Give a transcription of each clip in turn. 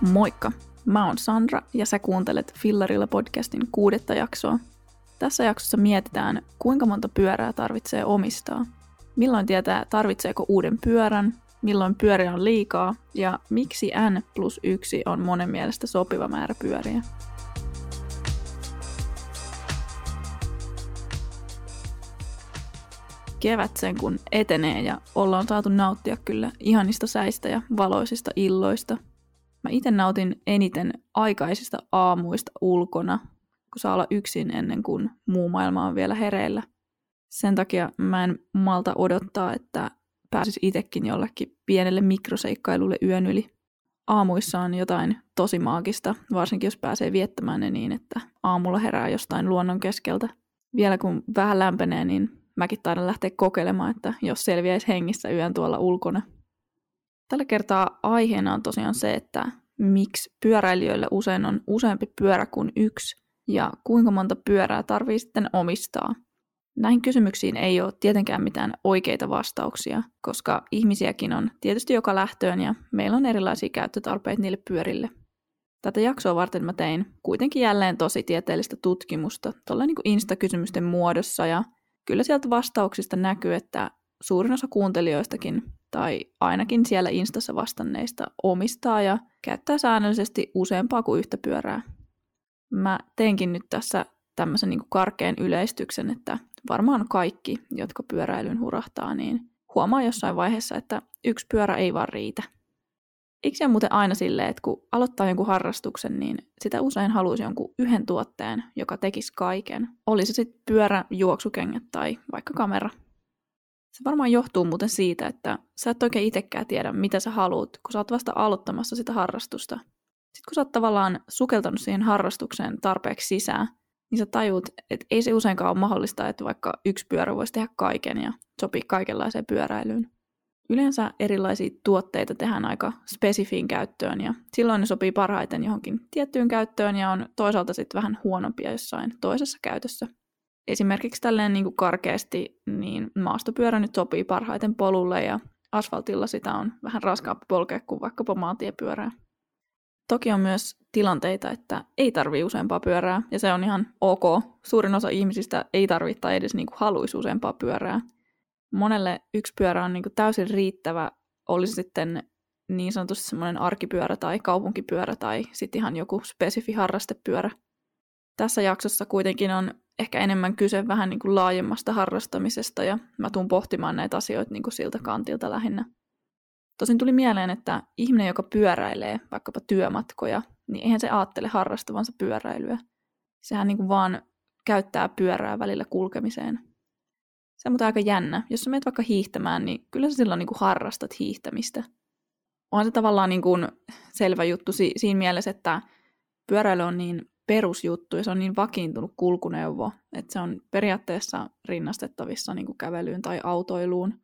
Moikka! Mä oon Sandra ja sä kuuntelet Fillarilla podcastin kuudetta jaksoa. Tässä jaksossa mietitään, kuinka monta pyörää tarvitsee omistaa, milloin tietää tarvitseeko uuden pyörän, milloin pyöriä on liikaa ja miksi N plus 1 on monen mielestä sopiva määrä pyöriä. Kevät sen kun etenee ja ollaan saatu nauttia kyllä ihanista säistä ja valoisista illoista. Mä itse nautin eniten aikaisista aamuista ulkona, kun saa olla yksin ennen kuin muu maailma on vielä hereillä. Sen takia mä en malta odottaa, että pääsis itsekin jollekin pienelle mikroseikkailulle yön yli. Aamuissa on jotain tosi maagista, varsinkin jos pääsee viettämään ne niin, että aamulla herää jostain luonnon keskeltä. Vielä kun vähän lämpenee, niin mäkin taidan lähteä kokeilemaan, että jos selviäisi hengissä yön tuolla ulkona. Tällä kertaa aiheena on tosiaan se, että miksi pyöräilijöille usein on useampi pyörä kuin yksi ja kuinka monta pyörää tarvii sitten omistaa. Näihin kysymyksiin ei ole tietenkään mitään oikeita vastauksia, koska ihmisiäkin on tietysti joka lähtöön ja meillä on erilaisia käyttötarpeita niille pyörille. Tätä jaksoa varten mä tein kuitenkin jälleen tosi tieteellistä tutkimusta tuolla niin Insta-kysymysten muodossa ja kyllä sieltä vastauksista näkyy, että suurin osa kuuntelijoistakin tai ainakin siellä Instassa vastanneista omistaa ja käyttää säännöllisesti useampaa kuin yhtä pyörää. Mä teinkin nyt tässä tämmöisen niin karkean yleistyksen, että varmaan kaikki, jotka pyöräilyn hurahtaa, niin huomaa jossain vaiheessa, että yksi pyörä ei vaan riitä. Eikö se ole muuten aina silleen, että kun aloittaa jonkun harrastuksen, niin sitä usein haluaisi jonkun yhden tuotteen, joka tekisi kaiken. Oli se sitten pyörä, juoksukengät tai vaikka kamera. Se varmaan johtuu muuten siitä, että sä et oikein itsekään tiedä, mitä sä haluat, kun sä oot vasta aloittamassa sitä harrastusta. Sitten kun sä oot tavallaan sukeltanut siihen harrastukseen tarpeeksi sisään, niin sä tajut, että ei se useinkaan ole mahdollista, että vaikka yksi pyörä voisi tehdä kaiken ja sopii kaikenlaiseen pyöräilyyn. Yleensä erilaisia tuotteita tehdään aika spesifiin käyttöön ja silloin ne sopii parhaiten johonkin tiettyyn käyttöön ja on toisaalta sitten vähän huonompia jossain toisessa käytössä. Esimerkiksi tälleen niin kuin karkeasti, niin maastopyörä nyt sopii parhaiten polulle ja asfaltilla sitä on vähän raskaampi polkea kuin vaikkapa maantiepyörää. Toki on myös tilanteita, että ei tarvii useampaa pyörää, ja se on ihan ok. Suurin osa ihmisistä ei tarvitse tai edes niin kuin haluaisi useampaa pyörää. Monelle yksi pyörä on niin kuin täysin riittävä, olisi sitten niin sanotusti semmoinen arkipyörä tai kaupunkipyörä tai sitten ihan joku spesifi harrastepyörä. Tässä jaksossa kuitenkin on ehkä enemmän kyse vähän niin kuin laajemmasta harrastamisesta ja mä tuun pohtimaan näitä asioita niin kuin siltä kantilta lähinnä. Tosin tuli mieleen, että ihminen, joka pyöräilee vaikkapa työmatkoja, niin eihän se ajattele harrastavansa pyöräilyä. Sehän niin kuin vaan käyttää pyörää välillä kulkemiseen. Se on mutta aika jännä. Jos sä menet vaikka hiihtämään, niin kyllä sä silloin niin kuin harrastat hiihtämistä. On se tavallaan niin kuin selvä juttu si- siinä mielessä, että pyöräily on niin perusjuttu ja se on niin vakiintunut kulkuneuvo, että se on periaatteessa rinnastettavissa niin kuin kävelyyn tai autoiluun,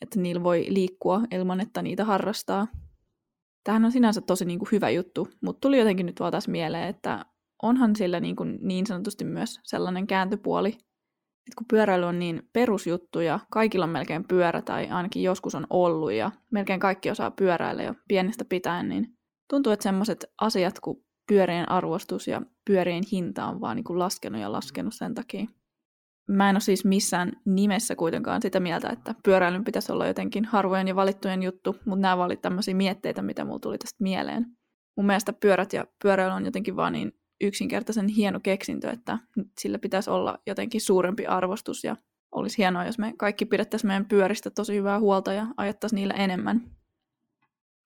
että niillä voi liikkua ilman, että niitä harrastaa. Tämähän on sinänsä tosi niin kuin hyvä juttu, mutta tuli jotenkin nyt vaan taas mieleen, että onhan sillä niin, kuin niin sanotusti myös sellainen kääntöpuoli, että kun pyöräily on niin perusjuttu ja kaikilla on melkein pyörä tai ainakin joskus on ollut ja melkein kaikki osaa pyöräillä jo pienestä pitäen, niin tuntuu, että sellaiset asiat kuin pyörien arvostus ja pyörien hinta on vaan niin kuin laskenut ja laskenut sen takia. Mä en ole siis missään nimessä kuitenkaan sitä mieltä, että pyöräilyn pitäisi olla jotenkin harvojen ja valittujen juttu, mutta nämä olivat tämmöisiä mietteitä, mitä mulla tuli tästä mieleen. Mun mielestä pyörät ja pyöräily on jotenkin vaan niin yksinkertaisen hieno keksintö, että sillä pitäisi olla jotenkin suurempi arvostus ja olisi hienoa, jos me kaikki pidettäisiin meidän pyöristä tosi hyvää huolta ja ajattaisiin niillä enemmän.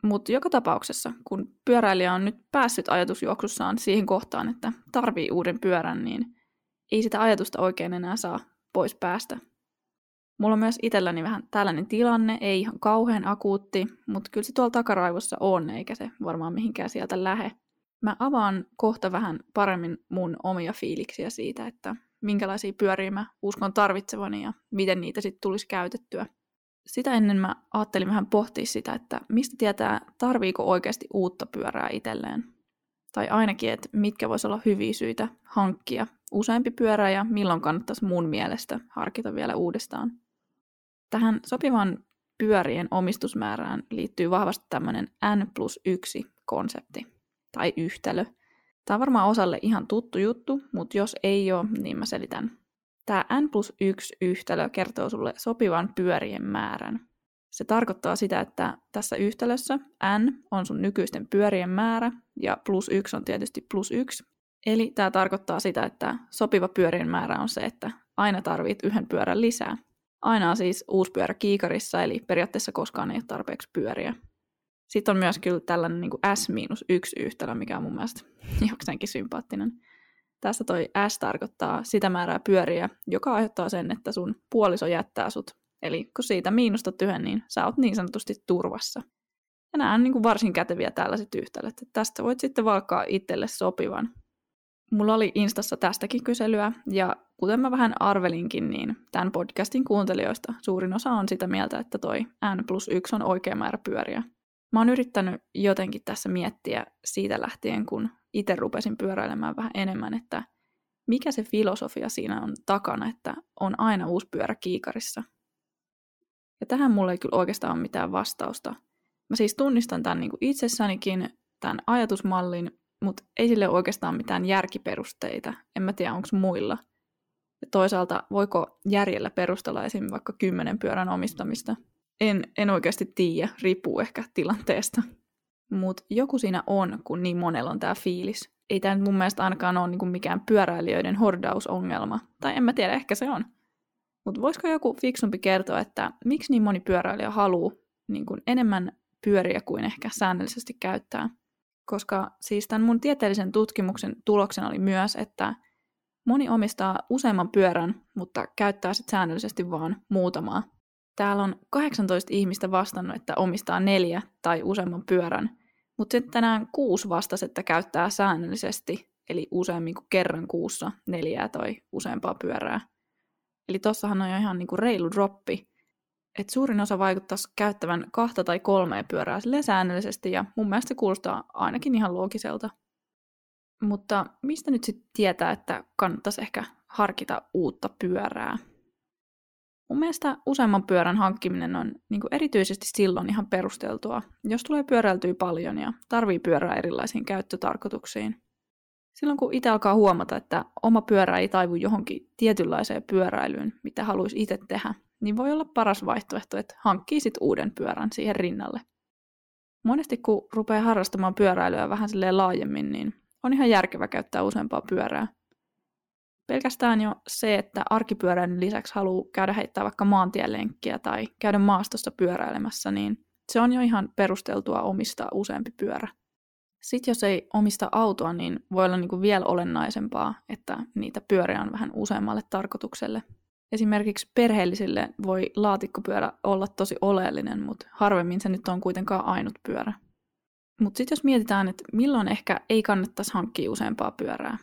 Mutta joka tapauksessa, kun pyöräilijä on nyt päässyt ajatusjuoksussaan siihen kohtaan, että tarvii uuden pyörän, niin ei sitä ajatusta oikein enää saa pois päästä. Mulla on myös itselläni vähän tällainen tilanne, ei ihan kauhean akuutti, mutta kyllä se tuolla takaraivossa on, eikä se varmaan mihinkään sieltä lähe. Mä avaan kohta vähän paremmin mun omia fiiliksiä siitä, että minkälaisia pyöriä mä uskon tarvitsevani ja miten niitä sitten tulisi käytettyä sitä ennen mä ajattelin vähän pohtia sitä, että mistä tietää, tarviiko oikeasti uutta pyörää itselleen. Tai ainakin, että mitkä voisi olla hyviä syitä hankkia useampi pyörä ja milloin kannattaisi mun mielestä harkita vielä uudestaan. Tähän sopivan pyörien omistusmäärään liittyy vahvasti tämmöinen N plus 1 konsepti. tai yhtälö. Tämä on varmaan osalle ihan tuttu juttu, mutta jos ei ole, niin mä selitän. Tämä n plus 1 yhtälö kertoo sulle sopivan pyörien määrän. Se tarkoittaa sitä, että tässä yhtälössä n on sun nykyisten pyörien määrä ja plus 1 on tietysti plus 1. Eli tämä tarkoittaa sitä, että sopiva pyörien määrä on se, että aina tarvit yhden pyörän lisää. Aina on siis uusi pyörä kiikarissa, eli periaatteessa koskaan ei ole tarpeeksi pyöriä. Sitten on myös kyllä tällainen niin kuin S-1 yhtälö, mikä on mun mielestä jokseenkin sympaattinen. Tässä toi S tarkoittaa sitä määrää pyöriä, joka aiheuttaa sen, että sun puoliso jättää sut. Eli kun siitä miinustat yhden, niin sä oot niin sanotusti turvassa. Ja nämä on niin kuin varsin käteviä tällaiset yhtälöt. Että tästä voit sitten valkaa itselle sopivan. Mulla oli Instassa tästäkin kyselyä, ja kuten mä vähän arvelinkin, niin tämän podcastin kuuntelijoista suurin osa on sitä mieltä, että toi N plus 1 on oikea määrä pyöriä. Mä oon yrittänyt jotenkin tässä miettiä siitä lähtien, kun itse rupesin pyöräilemään vähän enemmän, että mikä se filosofia siinä on takana, että on aina uusi pyörä kiikarissa. Ja tähän mulla ei kyllä oikeastaan ole mitään vastausta. Mä siis tunnistan tämän niin kuin itsessänikin, tämän ajatusmallin, mutta ei sille oikeastaan mitään järkiperusteita. En mä tiedä, onko muilla. Ja toisaalta, voiko järjellä perustella esim. vaikka kymmenen pyörän omistamista? En, en oikeasti tiedä, riippuu ehkä tilanteesta. Mutta joku siinä on, kun niin monella on tämä fiilis. Ei tämä mun mielestä ainakaan ole niinku mikään pyöräilijöiden hordausongelma. Tai en mä tiedä, ehkä se on. Mutta voisiko joku fiksumpi kertoa, että miksi niin moni pyöräilijä haluaa niin enemmän pyöriä kuin ehkä säännöllisesti käyttää? Koska siis tämän mun tieteellisen tutkimuksen tuloksena oli myös, että moni omistaa useamman pyörän, mutta käyttää sitten säännöllisesti vaan muutamaa. Täällä on 18 ihmistä vastannut, että omistaa neljä tai useamman pyörän, mutta sitten tänään kuusi vastasi, että käyttää säännöllisesti, eli useammin kuin kerran kuussa neljää tai useampaa pyörää. Eli tossahan on jo ihan niinku reilu droppi. Et suurin osa vaikuttaisi käyttävän kahta tai kolmea pyörää sille säännöllisesti, ja mun mielestä se kuulostaa ainakin ihan loogiselta. Mutta mistä nyt sitten tietää, että kannattaisi ehkä harkita uutta pyörää? Mun mielestä useamman pyörän hankkiminen on niin kuin erityisesti silloin ihan perusteltua, jos tulee pyöräiltyä paljon ja tarvii pyörää erilaisiin käyttötarkoituksiin. Silloin kun itse alkaa huomata, että oma pyörä ei taivu johonkin tietynlaiseen pyöräilyyn, mitä haluaisi itse tehdä, niin voi olla paras vaihtoehto, että hankkii sit uuden pyörän siihen rinnalle. Monesti kun rupeaa harrastamaan pyöräilyä vähän laajemmin, niin on ihan järkevä käyttää useampaa pyörää – Pelkästään jo se, että arkipyörän lisäksi haluaa käydä heittää vaikka maantielenkkiä tai käydä maastossa pyöräilemässä, niin se on jo ihan perusteltua omistaa useampi pyörä. Sitten jos ei omista autoa, niin voi olla niin kuin vielä olennaisempaa, että niitä pyöriä on vähän useammalle tarkoitukselle. Esimerkiksi perheellisille voi laatikkopyörä olla tosi oleellinen, mutta harvemmin se nyt on kuitenkaan ainut pyörä. Mutta sitten jos mietitään, että milloin ehkä ei kannattaisi hankkia useampaa pyörää,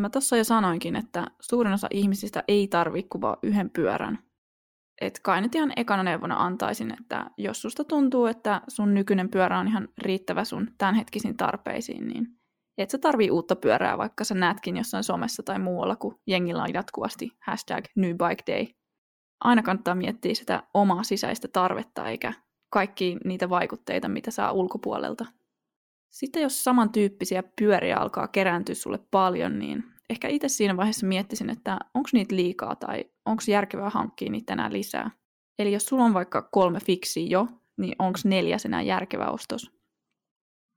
Mä tuossa jo sanoinkin, että suurin osa ihmisistä ei tarvitse kuvaa yhden pyörän. Et kai nyt ihan ekana neuvona antaisin, että jos susta tuntuu, että sun nykyinen pyörä on ihan riittävä sun tämänhetkisiin tarpeisiin, niin et sä tarvii uutta pyörää, vaikka sä näetkin jossain somessa tai muualla, kun jengillä on jatkuvasti hashtag New Bike Day. Aina kannattaa miettiä sitä omaa sisäistä tarvetta, eikä kaikki niitä vaikutteita, mitä saa ulkopuolelta. Sitten jos samantyyppisiä pyöriä alkaa kerääntyä sulle paljon, niin ehkä itse siinä vaiheessa miettisin, että onko niitä liikaa tai onko järkevää hankkia niitä enää lisää. Eli jos sulla on vaikka kolme fiksiä jo, niin onko neljäs enää järkevä ostos?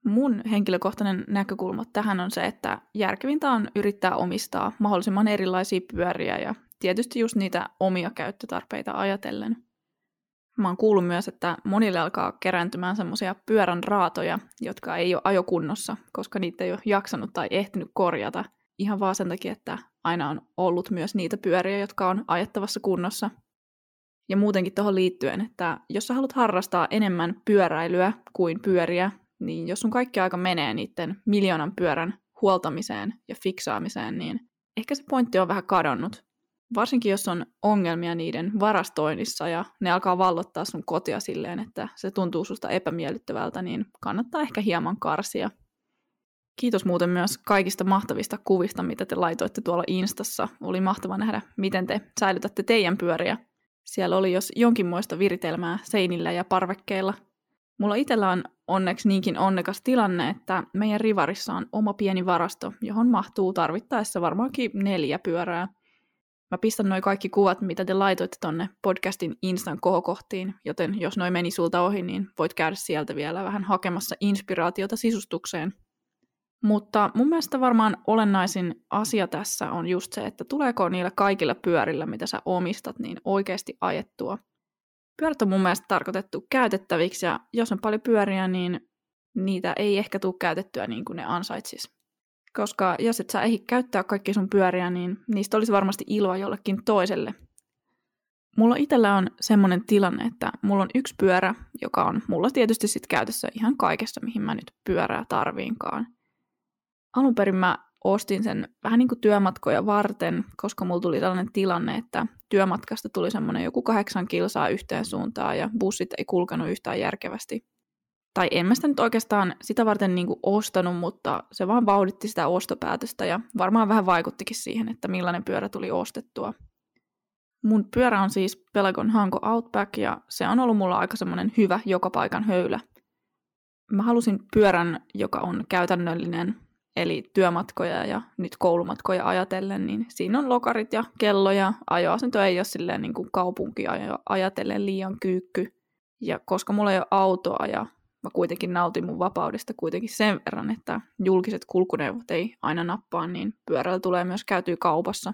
Mun henkilökohtainen näkökulma tähän on se, että järkevintä on yrittää omistaa mahdollisimman erilaisia pyöriä ja tietysti just niitä omia käyttötarpeita ajatellen. Mä oon kuullut myös, että monille alkaa kerääntymään semmoisia pyörän raatoja, jotka ei ole ajokunnossa, koska niitä ei ole jaksanut tai ehtinyt korjata. Ihan vaan sen takia, että aina on ollut myös niitä pyöriä, jotka on ajettavassa kunnossa. Ja muutenkin tuohon liittyen, että jos sä haluat harrastaa enemmän pyöräilyä kuin pyöriä, niin jos sun kaikki aika menee niiden miljoonan pyörän huoltamiseen ja fiksaamiseen, niin ehkä se pointti on vähän kadonnut. Varsinkin jos on ongelmia niiden varastoinnissa ja ne alkaa vallottaa sun kotia silleen, että se tuntuu susta epämiellyttävältä, niin kannattaa ehkä hieman karsia. Kiitos muuten myös kaikista mahtavista kuvista, mitä te laitoitte tuolla Instassa. Oli mahtava nähdä, miten te säilytätte teidän pyöriä. Siellä oli jos jonkinmoista viritelmää seinillä ja parvekkeilla. Mulla itsellä on onneksi niinkin onnekas tilanne, että meidän rivarissa on oma pieni varasto, johon mahtuu tarvittaessa varmaankin neljä pyörää. Mä pistän noin kaikki kuvat, mitä te laitoitte tonne podcastin Instan kohokohtiin, joten jos noin meni sulta ohi, niin voit käydä sieltä vielä vähän hakemassa inspiraatiota sisustukseen. Mutta mun mielestä varmaan olennaisin asia tässä on just se, että tuleeko niillä kaikilla pyörillä, mitä sä omistat, niin oikeasti ajettua. Pyörät on mun mielestä tarkoitettu käytettäviksi ja jos on paljon pyöriä, niin niitä ei ehkä tule käytettyä niin kuin ne ansaitsis. Koska jos et sä ehdi käyttää kaikki sun pyöriä, niin niistä olisi varmasti ilva jollekin toiselle. Mulla itsellä on semmoinen tilanne, että mulla on yksi pyörä, joka on mulla tietysti sit käytössä ihan kaikessa, mihin mä nyt pyörää tarviinkaan – alun perin mä ostin sen vähän niin kuin työmatkoja varten, koska mulla tuli tällainen tilanne, että työmatkasta tuli semmoinen joku kahdeksan kilsaa yhteen suuntaan ja bussit ei kulkenut yhtään järkevästi. Tai en mä sitä nyt oikeastaan sitä varten niin kuin ostanut, mutta se vaan vauhditti sitä ostopäätöstä ja varmaan vähän vaikuttikin siihen, että millainen pyörä tuli ostettua. Mun pyörä on siis Pelagon Hanko Outback ja se on ollut mulla aika semmoinen hyvä joka paikan höylä. Mä halusin pyörän, joka on käytännöllinen eli työmatkoja ja nyt koulumatkoja ajatellen, niin siinä on lokarit ja kello ja ajoasento ei ole silleen niin kuin kaupunkia ajatellen liian kyykky. Ja koska mulla ei ole autoa ja mä kuitenkin nautin mun vapaudesta kuitenkin sen verran, että julkiset kulkuneuvot ei aina nappaa, niin pyörällä tulee myös käytyä kaupassa.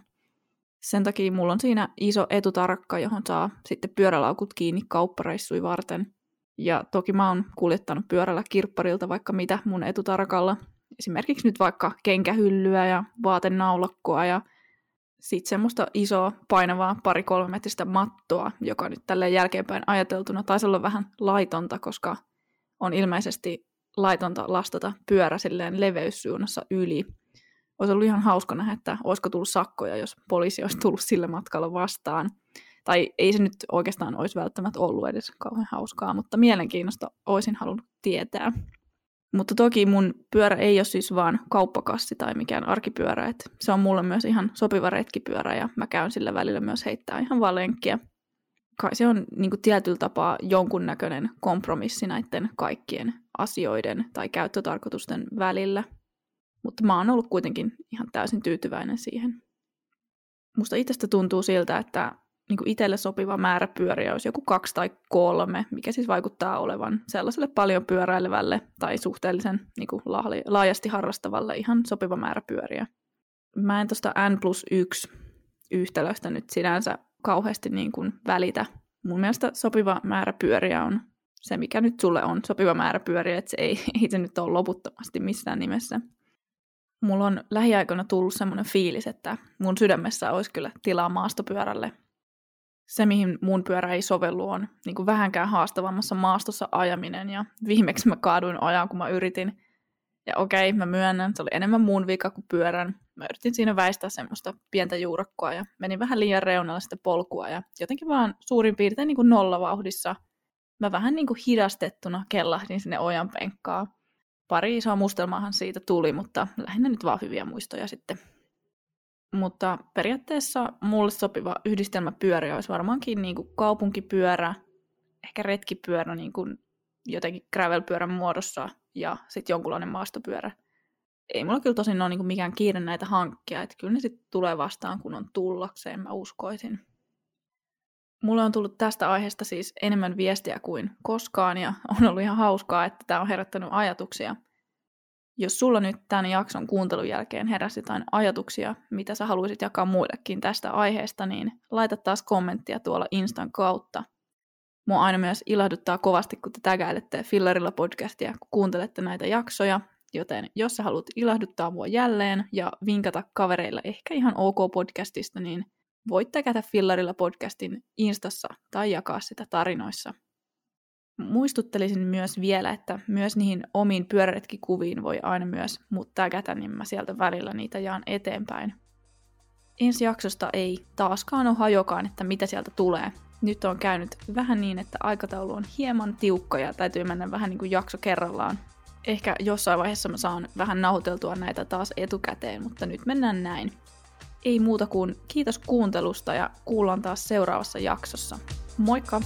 Sen takia mulla on siinä iso etutarkka, johon saa sitten pyörälaukut kiinni kauppareissui varten. Ja toki mä oon kuljettanut pyörällä kirpparilta vaikka mitä mun etutarkalla, esimerkiksi nyt vaikka kenkähyllyä ja vaatenaulakkoa ja sitten semmoista isoa painavaa pari-kolme metristä mattoa, joka nyt tälle jälkeenpäin ajateltuna taisi olla vähän laitonta, koska on ilmeisesti laitonta lastata pyörä silleen leveyssuunnassa yli. Olisi ollut ihan hauska nähdä, että olisiko tullut sakkoja, jos poliisi olisi tullut sillä matkalla vastaan. Tai ei se nyt oikeastaan olisi välttämättä ollut edes kauhean hauskaa, mutta mielenkiinnosta olisin halunnut tietää. Mutta toki mun pyörä ei ole siis vaan kauppakassi tai mikään arkipyörä, että se on mulle myös ihan sopiva retkipyörä ja mä käyn sillä välillä myös heittää ihan vaan lenkkiä. Se on niin kuin tietyllä tapaa jonkunnäköinen kompromissi näiden kaikkien asioiden tai käyttötarkoitusten välillä. Mutta mä oon ollut kuitenkin ihan täysin tyytyväinen siihen. Musta itsestä tuntuu siltä, että niin itselle sopiva määrä pyöriä olisi joku kaksi tai kolme, mikä siis vaikuttaa olevan sellaiselle paljon pyöräilevälle tai suhteellisen niin kuin laajasti harrastavalle ihan sopiva määrä pyöriä. Mä en tuosta N plus 1 yhtälöstä nyt sinänsä kauheasti niin kuin välitä. Mun mielestä sopiva määrä pyöriä on se, mikä nyt sulle on sopiva määrä pyöriä, että se ei, ei se nyt ole loputtomasti missään nimessä. Mulla on lähiaikoina tullut semmoinen fiilis, että mun sydämessä olisi kyllä tilaa maastopyörälle se, mihin mun pyörä ei sovellu, on niin kuin vähänkään haastavammassa maastossa ajaminen. Ja viimeksi mä kaaduin ajan, kun mä yritin. Ja okei, mä myönnän, se oli enemmän mun vika kuin pyörän. Mä yritin siinä väistää semmoista pientä juurakkoa ja menin vähän liian reunalla sitä polkua. Ja jotenkin vaan suurin piirtein niin kuin nollavauhdissa mä vähän niin kuin hidastettuna kellahdin sinne ojan penkkaa. Pari isoa mustelmaahan siitä tuli, mutta lähinnä nyt vaan hyviä muistoja sitten mutta periaatteessa mulle sopiva yhdistelmäpyörä olisi varmaankin niin kuin kaupunkipyörä, ehkä retkipyörä niin kuin jotenkin gravelpyörän muodossa ja sitten jonkunlainen maastopyörä. Ei mulla kyllä tosin ole niin mikään kiire näitä hankkia, että kyllä ne sitten tulee vastaan, kun on tullakseen, mä uskoisin. Mulla on tullut tästä aiheesta siis enemmän viestiä kuin koskaan ja on ollut ihan hauskaa, että tämä on herättänyt ajatuksia – jos sulla nyt tämän jakson kuuntelun jälkeen heräsi jotain ajatuksia, mitä sä haluaisit jakaa muillekin tästä aiheesta, niin laita taas kommenttia tuolla Instan kautta. Mua aina myös ilahduttaa kovasti, kun te tägäilette Fillarilla podcastia, kun kuuntelette näitä jaksoja, joten jos sä haluat ilahduttaa mua jälleen ja vinkata kavereilla ehkä ihan ok podcastista, niin voit täkätä Fillarilla podcastin Instassa tai jakaa sitä tarinoissa – Muistuttelisin myös vielä, että myös niihin omiin pyöräretkikuviin voi aina myös muuttaa kätä, niin mä sieltä välillä niitä jaan eteenpäin. Ensi jaksosta ei taaskaan ole hajokaan, että mitä sieltä tulee. Nyt on käynyt vähän niin, että aikataulu on hieman tiukka ja täytyy mennä vähän niin kuin jakso kerrallaan. Ehkä jossain vaiheessa mä saan vähän nauhoiteltua näitä taas etukäteen, mutta nyt mennään näin. Ei muuta kuin kiitos kuuntelusta ja kuullaan taas seuraavassa jaksossa. Moikka!